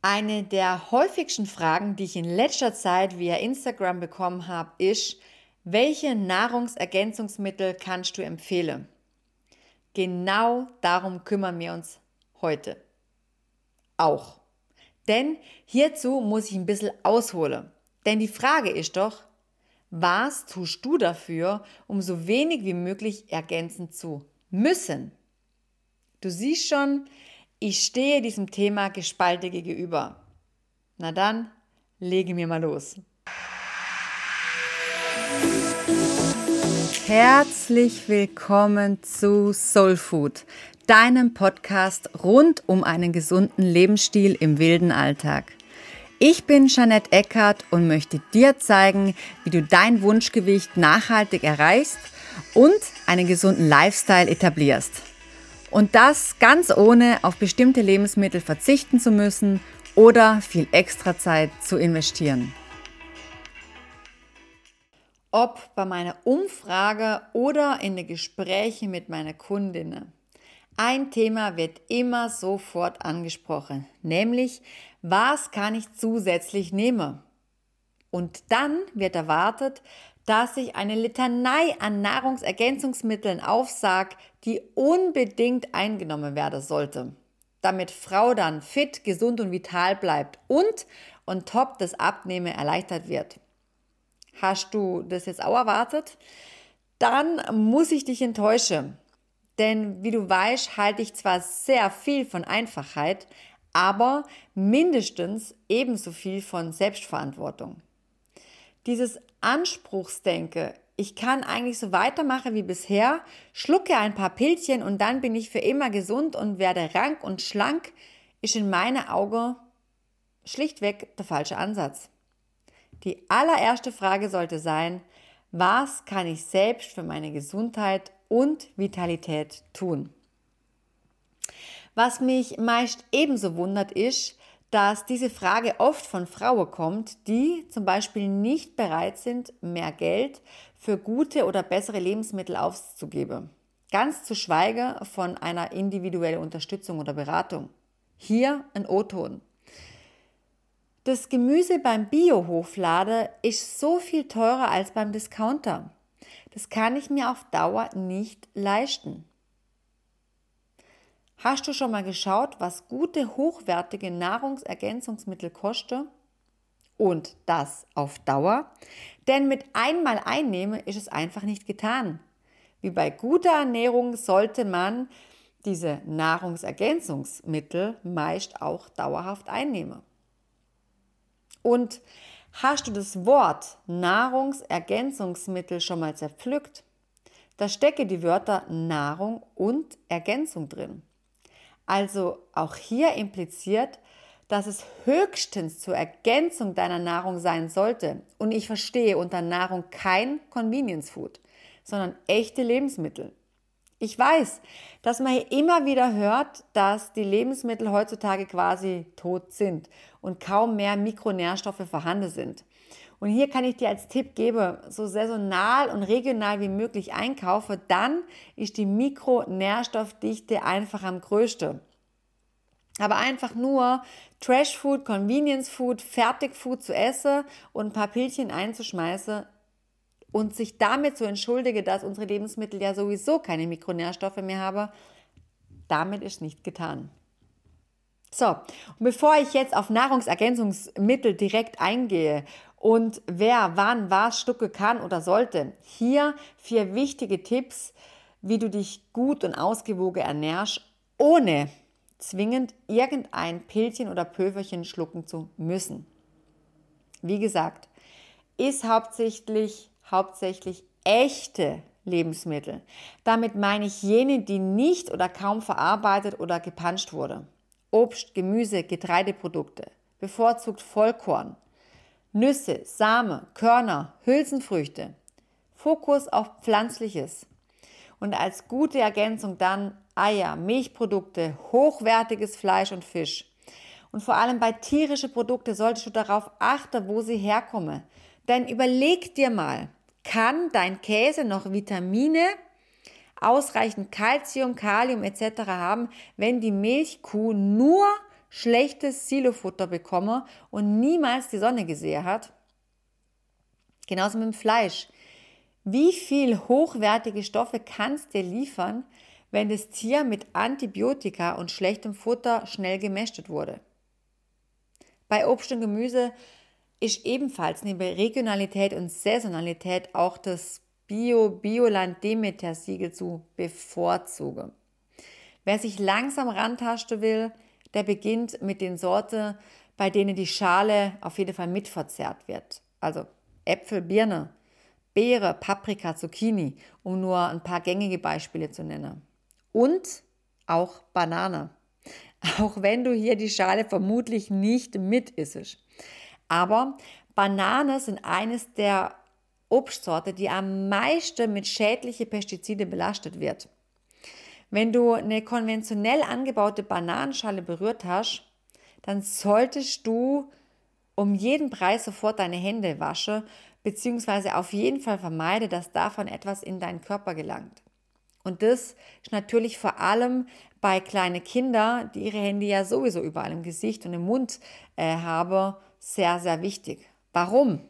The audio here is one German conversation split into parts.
Eine der häufigsten Fragen, die ich in letzter Zeit via Instagram bekommen habe, ist, welche Nahrungsergänzungsmittel kannst du empfehlen? Genau darum kümmern wir uns heute. Auch. Denn hierzu muss ich ein bisschen ausholen. Denn die Frage ist doch, was tust du dafür, um so wenig wie möglich ergänzen zu müssen? Du siehst schon, ich stehe diesem Thema gespalten gegenüber. Na dann, lege mir mal los. Herzlich willkommen zu Soul Food, deinem Podcast rund um einen gesunden Lebensstil im wilden Alltag. Ich bin Jeanette Eckert und möchte dir zeigen, wie du dein Wunschgewicht nachhaltig erreichst und einen gesunden Lifestyle etablierst. Und das ganz ohne auf bestimmte Lebensmittel verzichten zu müssen oder viel extra Zeit zu investieren. Ob bei meiner Umfrage oder in den Gesprächen mit meinen Kundinnen. Ein Thema wird immer sofort angesprochen, nämlich was kann ich zusätzlich nehmen? Und dann wird erwartet, dass ich eine Litanei an Nahrungsergänzungsmitteln aufsag, die unbedingt eingenommen werden sollte, damit Frau dann fit, gesund und vital bleibt und on top das Abnehmen erleichtert wird. Hast du das jetzt auch erwartet? Dann muss ich dich enttäuschen. Denn wie du weißt, halte ich zwar sehr viel von Einfachheit, aber mindestens ebenso viel von Selbstverantwortung. Dieses Anspruchsdenke, ich kann eigentlich so weitermachen wie bisher, schlucke ein paar Pilzchen und dann bin ich für immer gesund und werde rank und schlank, ist in meinen Augen schlichtweg der falsche Ansatz. Die allererste Frage sollte sein, was kann ich selbst für meine Gesundheit und Vitalität tun? Was mich meist ebenso wundert ist, dass diese Frage oft von Frauen kommt, die zum Beispiel nicht bereit sind, mehr Geld für gute oder bessere Lebensmittel auszugeben. Ganz zu schweigen von einer individuellen Unterstützung oder Beratung. Hier ein O-Ton. Das Gemüse beim Bio-Hoflader ist so viel teurer als beim Discounter. Das kann ich mir auf Dauer nicht leisten. Hast du schon mal geschaut, was gute, hochwertige Nahrungsergänzungsmittel kosten? Und das auf Dauer? Denn mit einmal einnehmen ist es einfach nicht getan. Wie bei guter Ernährung sollte man diese Nahrungsergänzungsmittel meist auch dauerhaft einnehmen. Und hast du das Wort Nahrungsergänzungsmittel schon mal zerpflückt? Da stecke die Wörter Nahrung und Ergänzung drin. Also auch hier impliziert, dass es höchstens zur Ergänzung deiner Nahrung sein sollte. Und ich verstehe unter Nahrung kein Convenience Food, sondern echte Lebensmittel. Ich weiß, dass man hier immer wieder hört, dass die Lebensmittel heutzutage quasi tot sind und kaum mehr Mikronährstoffe vorhanden sind. Und hier kann ich dir als Tipp geben, so saisonal und regional wie möglich einkaufe, dann ist die Mikronährstoffdichte einfach am größten. Aber einfach nur Trash Food, Convenience Food, Fertigfood zu essen und ein paar Pilchen einzuschmeißen und sich damit zu entschuldigen, dass unsere Lebensmittel ja sowieso keine Mikronährstoffe mehr haben, damit ist nicht getan. So, und bevor ich jetzt auf Nahrungsergänzungsmittel direkt eingehe und wer wann was stucke kann oder sollte. Hier vier wichtige Tipps, wie du dich gut und ausgewogen ernährst, ohne zwingend irgendein Pilzchen oder Pöferchen schlucken zu müssen. Wie gesagt, ist hauptsächlich, hauptsächlich echte Lebensmittel. Damit meine ich jene, die nicht oder kaum verarbeitet oder gepanscht wurde. Obst, Gemüse, Getreideprodukte, bevorzugt Vollkorn, Nüsse, Same, Körner, Hülsenfrüchte. Fokus auf Pflanzliches. Und als gute Ergänzung dann Eier, Milchprodukte, hochwertiges Fleisch und Fisch. Und vor allem bei tierischen Produkten solltest du darauf achten, wo sie herkommen. Denn überleg dir mal, kann dein Käse noch Vitamine, ausreichend Kalzium, Kalium etc. haben, wenn die Milchkuh nur schlechtes Silofutter bekomme und niemals die Sonne gesehen hat? Genauso mit dem Fleisch. Wie viel hochwertige Stoffe kannst du dir liefern, wenn das Tier mit Antibiotika und schlechtem Futter schnell gemästet wurde? Bei Obst und Gemüse ist ebenfalls neben Regionalität und Saisonalität auch das Bio-Bioland-Demeter-Siegel zu bevorzugen. Wer sich langsam rantasten will, der beginnt mit den Sorten, bei denen die Schale auf jeden Fall mitverzerrt wird. Also Äpfel, Birne, Beere, Paprika, Zucchini, um nur ein paar gängige Beispiele zu nennen. Und auch Banane. Auch wenn du hier die Schale vermutlich nicht mit isst. Aber Banane sind eines der Obstsorte, die am meisten mit schädlichen Pestiziden belastet wird. Wenn du eine konventionell angebaute Bananenschale berührt hast, dann solltest du um jeden Preis sofort deine Hände waschen, beziehungsweise auf jeden Fall vermeide, dass davon etwas in deinen Körper gelangt. Und das ist natürlich vor allem bei kleinen Kindern, die ihre Hände ja sowieso überall im Gesicht und im Mund äh, haben, sehr, sehr wichtig. Warum?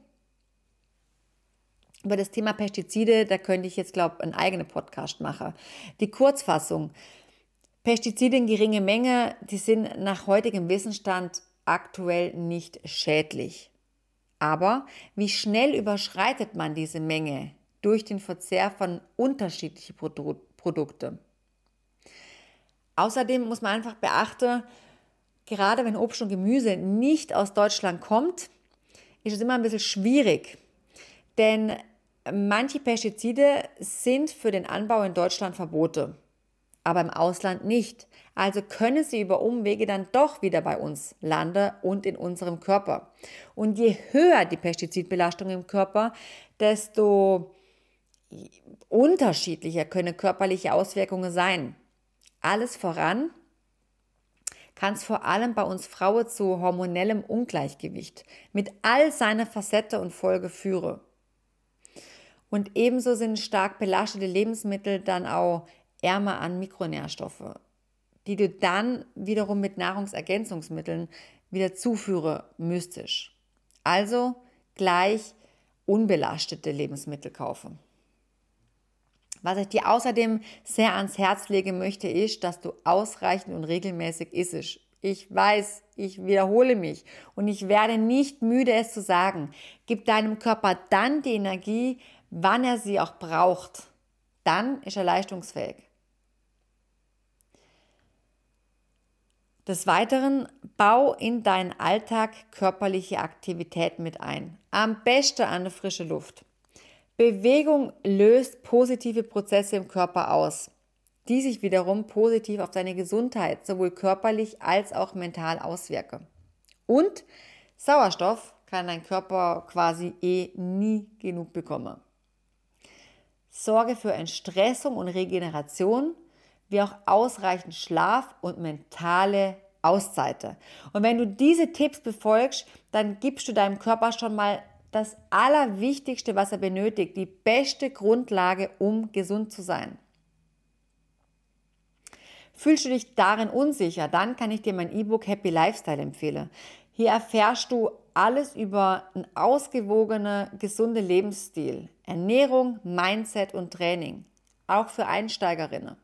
Über das Thema Pestizide, da könnte ich jetzt, glaube ich, einen eigenen Podcast machen. Die Kurzfassung. Pestizide in geringe Menge, die sind nach heutigem Wissensstand aktuell nicht schädlich. Aber wie schnell überschreitet man diese Menge durch den Verzehr von unterschiedlichen Produkten? Außerdem muss man einfach beachten, gerade wenn Obst und Gemüse nicht aus Deutschland kommt, ist es immer ein bisschen schwierig. Denn manche Pestizide sind für den Anbau in Deutschland verboten, aber im Ausland nicht. Also können sie über Umwege dann doch wieder bei uns landen und in unserem Körper. Und je höher die Pestizidbelastung im Körper, desto unterschiedlicher können körperliche Auswirkungen sein. Alles voran kann es vor allem bei uns Frauen zu hormonellem Ungleichgewicht mit all seiner Facette und Folge führen. Und ebenso sind stark belastete Lebensmittel dann auch ärmer an Mikronährstoffe, die du dann wiederum mit Nahrungsergänzungsmitteln wieder zuführen müsstest. Also gleich unbelastete Lebensmittel kaufen. Was ich dir außerdem sehr ans Herz legen möchte, ist, dass du ausreichend und regelmäßig isst. Ich weiß, ich wiederhole mich und ich werde nicht müde, es zu sagen. Gib deinem Körper dann die Energie, wann er sie auch braucht. Dann ist er leistungsfähig. Des Weiteren bau in deinen Alltag körperliche Aktivität mit ein. Am besten an der frische Luft. Bewegung löst positive Prozesse im Körper aus, die sich wiederum positiv auf deine Gesundheit sowohl körperlich als auch mental auswirken. Und Sauerstoff kann dein Körper quasi eh nie genug bekommen. Sorge für Entstressung und Regeneration, wie auch ausreichend Schlaf und mentale Auszeiten. Und wenn du diese Tipps befolgst, dann gibst du deinem Körper schon mal das Allerwichtigste, was er benötigt, die beste Grundlage, um gesund zu sein. Fühlst du dich darin unsicher, dann kann ich dir mein E-Book Happy Lifestyle empfehlen. Hier erfährst du alles über einen ausgewogenen, gesunden Lebensstil, Ernährung, Mindset und Training. Auch für Einsteigerinnen.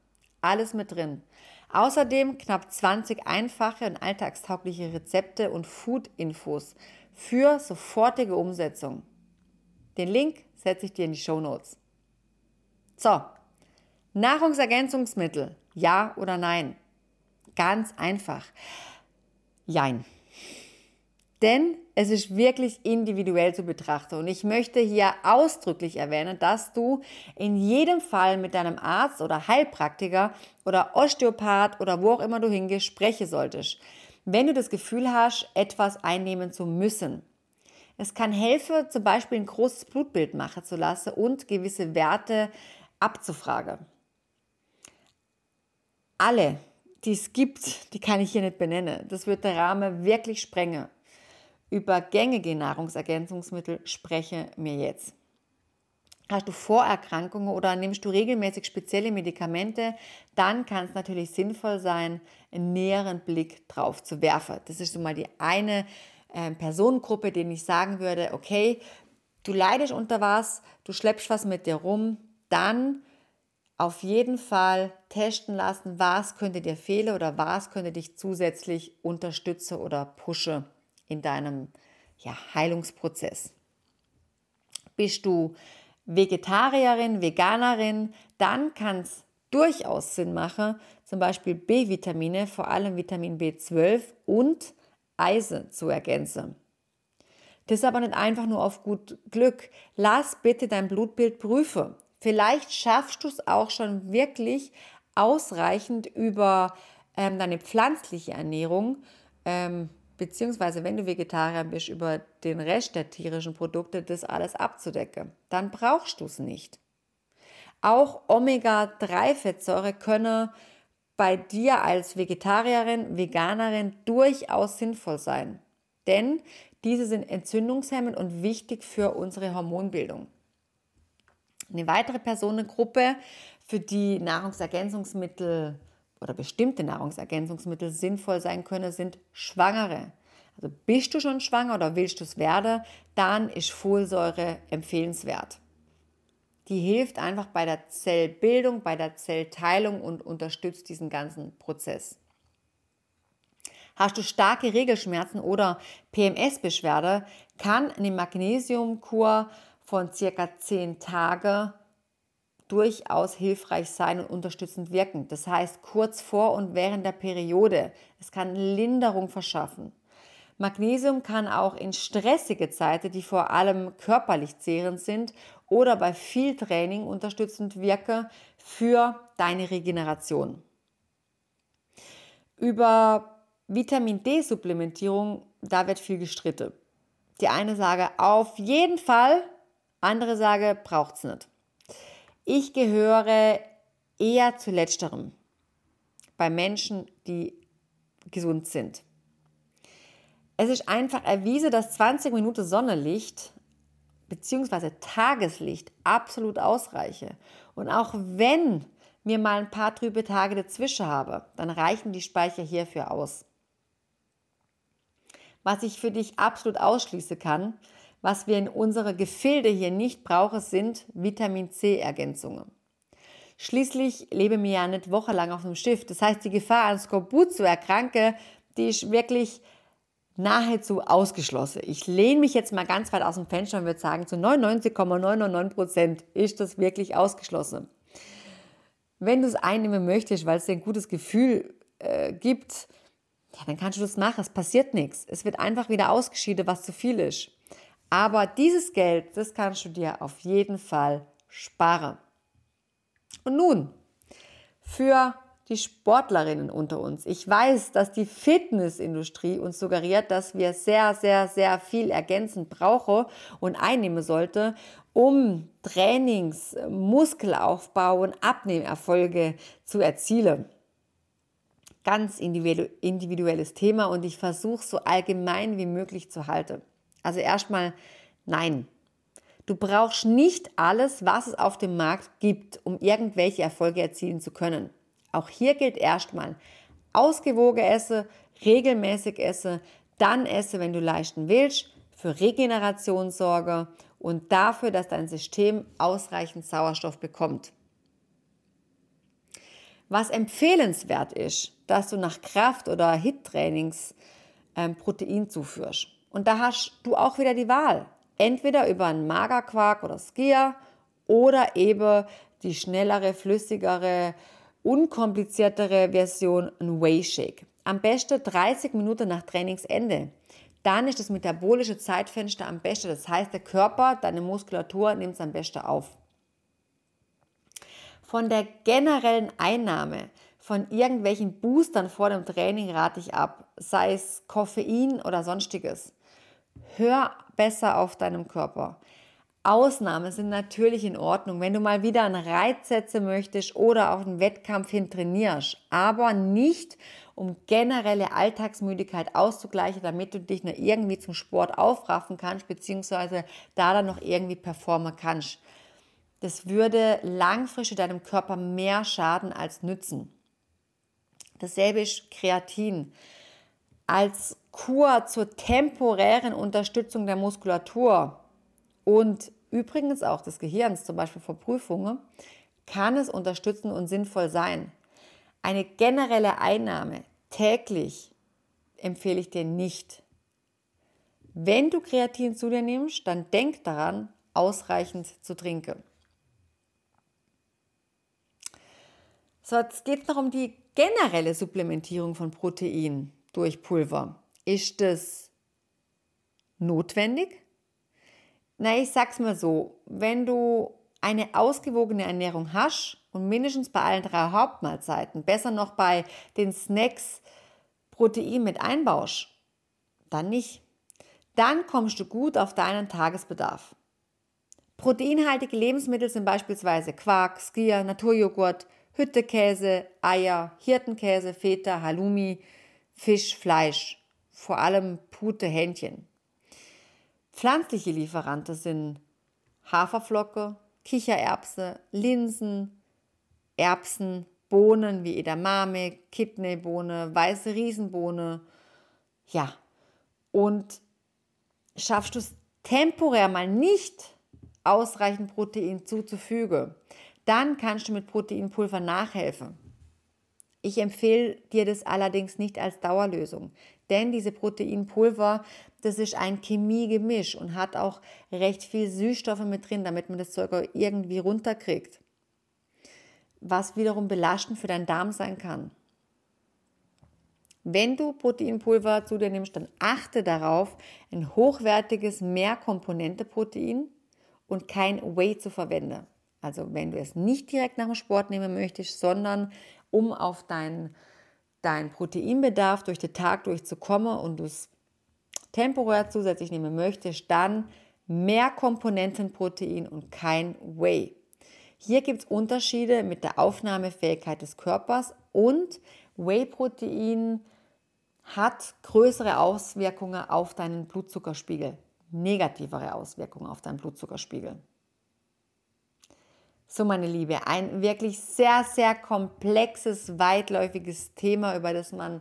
Alles mit drin. Außerdem knapp 20 einfache und alltagstaugliche Rezepte und Food-Infos für sofortige Umsetzung. Den Link setze ich dir in die Show Notes. So, Nahrungsergänzungsmittel, ja oder nein? Ganz einfach. Jein. Denn es ist wirklich individuell zu betrachten. Und ich möchte hier ausdrücklich erwähnen, dass du in jedem Fall mit deinem Arzt oder Heilpraktiker oder Osteopath oder wo auch immer du hingehst, sprechen solltest wenn du das Gefühl hast, etwas einnehmen zu müssen. Es kann helfen, zum Beispiel ein großes Blutbild machen zu lassen und gewisse Werte abzufragen. Alle, die es gibt, die kann ich hier nicht benennen. Das wird der Rahmen wirklich sprengen. Über gängige Nahrungsergänzungsmittel spreche mir jetzt. Hast du Vorerkrankungen oder nimmst du regelmäßig spezielle Medikamente, dann kann es natürlich sinnvoll sein, einen näheren Blick drauf zu werfen. Das ist so mal die eine äh, Personengruppe, denen ich sagen würde, okay, du leidest unter was, du schleppst was mit dir rum, dann auf jeden Fall testen lassen, was könnte dir fehlen oder was könnte dich zusätzlich unterstützen oder pushen in deinem ja, Heilungsprozess. Bist du Vegetarierin, Veganerin, dann kann es durchaus Sinn machen, zum Beispiel B-Vitamine, vor allem Vitamin B12 und Eisen zu ergänzen. Das ist aber nicht einfach nur auf gut Glück. Lass bitte dein Blutbild prüfen. Vielleicht schaffst du es auch schon wirklich ausreichend über ähm, deine pflanzliche Ernährung, ähm, beziehungsweise wenn du Vegetarier bist, über den Rest der tierischen Produkte das alles abzudecken. Dann brauchst du es nicht. Auch Omega-3-Fettsäure können bei dir als Vegetarierin, Veganerin durchaus sinnvoll sein. Denn diese sind entzündungshemmend und wichtig für unsere Hormonbildung. Eine weitere Personengruppe, für die Nahrungsergänzungsmittel oder bestimmte Nahrungsergänzungsmittel sinnvoll sein können, sind Schwangere. Also bist du schon schwanger oder willst du es werden, dann ist Folsäure empfehlenswert. Die hilft einfach bei der Zellbildung, bei der Zellteilung und unterstützt diesen ganzen Prozess. Hast du starke Regelschmerzen oder PMS-Beschwerde, kann eine Magnesiumkur von circa 10 Tagen durchaus hilfreich sein und unterstützend wirken. Das heißt, kurz vor und während der Periode. Es kann Linderung verschaffen. Magnesium kann auch in stressige Zeiten, die vor allem körperlich zehrend sind, oder bei viel Training unterstützend wirken für deine Regeneration. Über Vitamin D-Supplementierung, da wird viel gestritten. Die eine sage auf jeden Fall, andere sage braucht es nicht. Ich gehöre eher zu letzterem bei Menschen, die gesund sind. Es ist einfach erwiesen, dass 20 Minuten Sonnenlicht bzw. Tageslicht absolut ausreiche. Und auch wenn wir mal ein paar trübe Tage dazwischen habe, dann reichen die Speicher hierfür aus. Was ich für dich absolut ausschließen kann, was wir in unserer Gefilde hier nicht brauchen, sind Vitamin C-Ergänzungen. Schließlich lebe mir ja nicht wochenlang auf dem Schiff. Das heißt, die Gefahr, an Skorbut zu erkranken, die ist wirklich nahezu ausgeschlossen. Ich lehne mich jetzt mal ganz weit aus dem Fenster und würde sagen, zu 99,999 Prozent ist das wirklich ausgeschlossen. Wenn du es einnehmen möchtest, weil es dir ein gutes Gefühl äh, gibt, ja, dann kannst du das machen. Es passiert nichts. Es wird einfach wieder ausgeschieden, was zu viel ist. Aber dieses Geld, das kannst du dir auf jeden Fall sparen. Und nun, für die Sportlerinnen unter uns. Ich weiß, dass die Fitnessindustrie uns suggeriert, dass wir sehr, sehr, sehr viel ergänzend brauchen und einnehmen sollte, um Trainings, Muskelaufbau und Abnehmerfolge zu erzielen. Ganz individuelles Thema und ich versuche so allgemein wie möglich zu halten. Also erstmal nein. Du brauchst nicht alles, was es auf dem Markt gibt, um irgendwelche Erfolge erzielen zu können. Auch hier gilt erstmal, ausgewogen esse, regelmäßig esse, dann esse, wenn du leisten willst, für Regeneration sorge und dafür, dass dein System ausreichend Sauerstoff bekommt. Was empfehlenswert ist, dass du nach Kraft- oder HIT-Trainings ähm, Protein zuführst. Und da hast du auch wieder die Wahl. Entweder über einen Magerquark oder Skier oder eben die schnellere, flüssigere, unkompliziertere Version, ein Whey Shake. Am besten 30 Minuten nach Trainingsende. Dann ist das metabolische Zeitfenster am besten. Das heißt, der Körper, deine Muskulatur nimmt es am besten auf. Von der generellen Einnahme von irgendwelchen Boostern vor dem Training rate ich ab, sei es Koffein oder sonstiges. Hör besser auf deinem Körper. Ausnahmen sind natürlich in Ordnung, wenn du mal wieder einen Reiz setzen möchtest oder auf einen Wettkampf hin trainierst, aber nicht um generelle Alltagsmüdigkeit auszugleichen, damit du dich noch irgendwie zum Sport aufraffen kannst, beziehungsweise da dann noch irgendwie performen kannst. Das würde langfristig deinem Körper mehr schaden als nützen. Dasselbe ist Kreatin. Als Kur zur temporären Unterstützung der Muskulatur und übrigens auch des Gehirns, zum Beispiel vor Prüfungen, kann es unterstützen und sinnvoll sein. Eine generelle Einnahme täglich empfehle ich dir nicht. Wenn du Kreatin zu dir nimmst, dann denk daran, ausreichend zu trinken. So, jetzt geht es noch um die generelle Supplementierung von Protein durch Pulver. Ist das notwendig? Na, ich sag's mal so, wenn du eine ausgewogene Ernährung hast und mindestens bei allen drei Hauptmahlzeiten, besser noch bei den Snacks Protein mit einbaust, dann nicht. Dann kommst du gut auf deinen Tagesbedarf. Proteinhaltige Lebensmittel sind beispielsweise Quark, Skier, Naturjoghurt, Hüttekäse, Eier, Hirtenkäse, Feta, Halloumi, Fisch, Fleisch, vor allem Pute, Hähnchen. Pflanzliche Lieferanten sind Haferflocke, Kichererbse, Linsen, Erbsen, Bohnen wie Edamame, Kidneybohne, weiße Riesenbohne. Ja, und schaffst du es temporär mal nicht ausreichend Protein zuzufügen, dann kannst du mit Proteinpulver nachhelfen. Ich empfehle dir das allerdings nicht als Dauerlösung, denn diese Proteinpulver, das ist ein Chemiegemisch und hat auch recht viel Süßstoffe mit drin, damit man das Zeug irgendwie runterkriegt. Was wiederum belastend für deinen Darm sein kann. Wenn du Proteinpulver zu dir nimmst, dann achte darauf, ein hochwertiges Mehrkomponente-Protein und kein Whey zu verwenden. Also wenn du es nicht direkt nach dem Sport nehmen möchtest, sondern um auf deinen dein Proteinbedarf durch den Tag durchzukommen und du es temporär zusätzlich nehmen möchtest, dann mehr Komponentenprotein und kein Whey. Hier gibt es Unterschiede mit der Aufnahmefähigkeit des Körpers und Whey-Protein hat größere Auswirkungen auf deinen Blutzuckerspiegel, negativere Auswirkungen auf deinen Blutzuckerspiegel. So, meine Liebe, ein wirklich sehr, sehr komplexes, weitläufiges Thema, über das man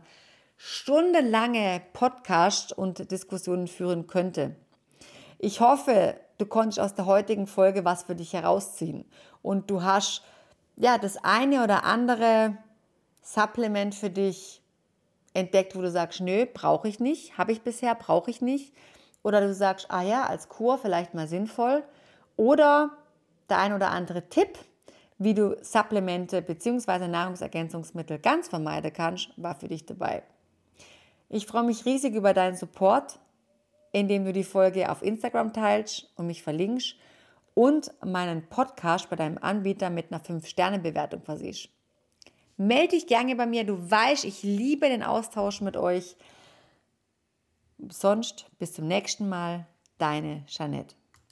stundenlange Podcast und Diskussionen führen könnte. Ich hoffe, du konntest aus der heutigen Folge was für dich herausziehen und du hast ja das eine oder andere Supplement für dich entdeckt, wo du sagst, nö, brauche ich nicht, habe ich bisher, brauche ich nicht. Oder du sagst, ah ja, als Kur vielleicht mal sinnvoll. Oder der ein oder andere Tipp, wie du Supplemente bzw. Nahrungsergänzungsmittel ganz vermeiden kannst, war für dich dabei. Ich freue mich riesig über deinen Support, indem du die Folge auf Instagram teilst und mich verlinkst und meinen Podcast bei deinem Anbieter mit einer 5-Sterne-Bewertung versiehst. Melde dich gerne bei mir, du weißt, ich liebe den Austausch mit euch. Sonst bis zum nächsten Mal, deine Jeanette.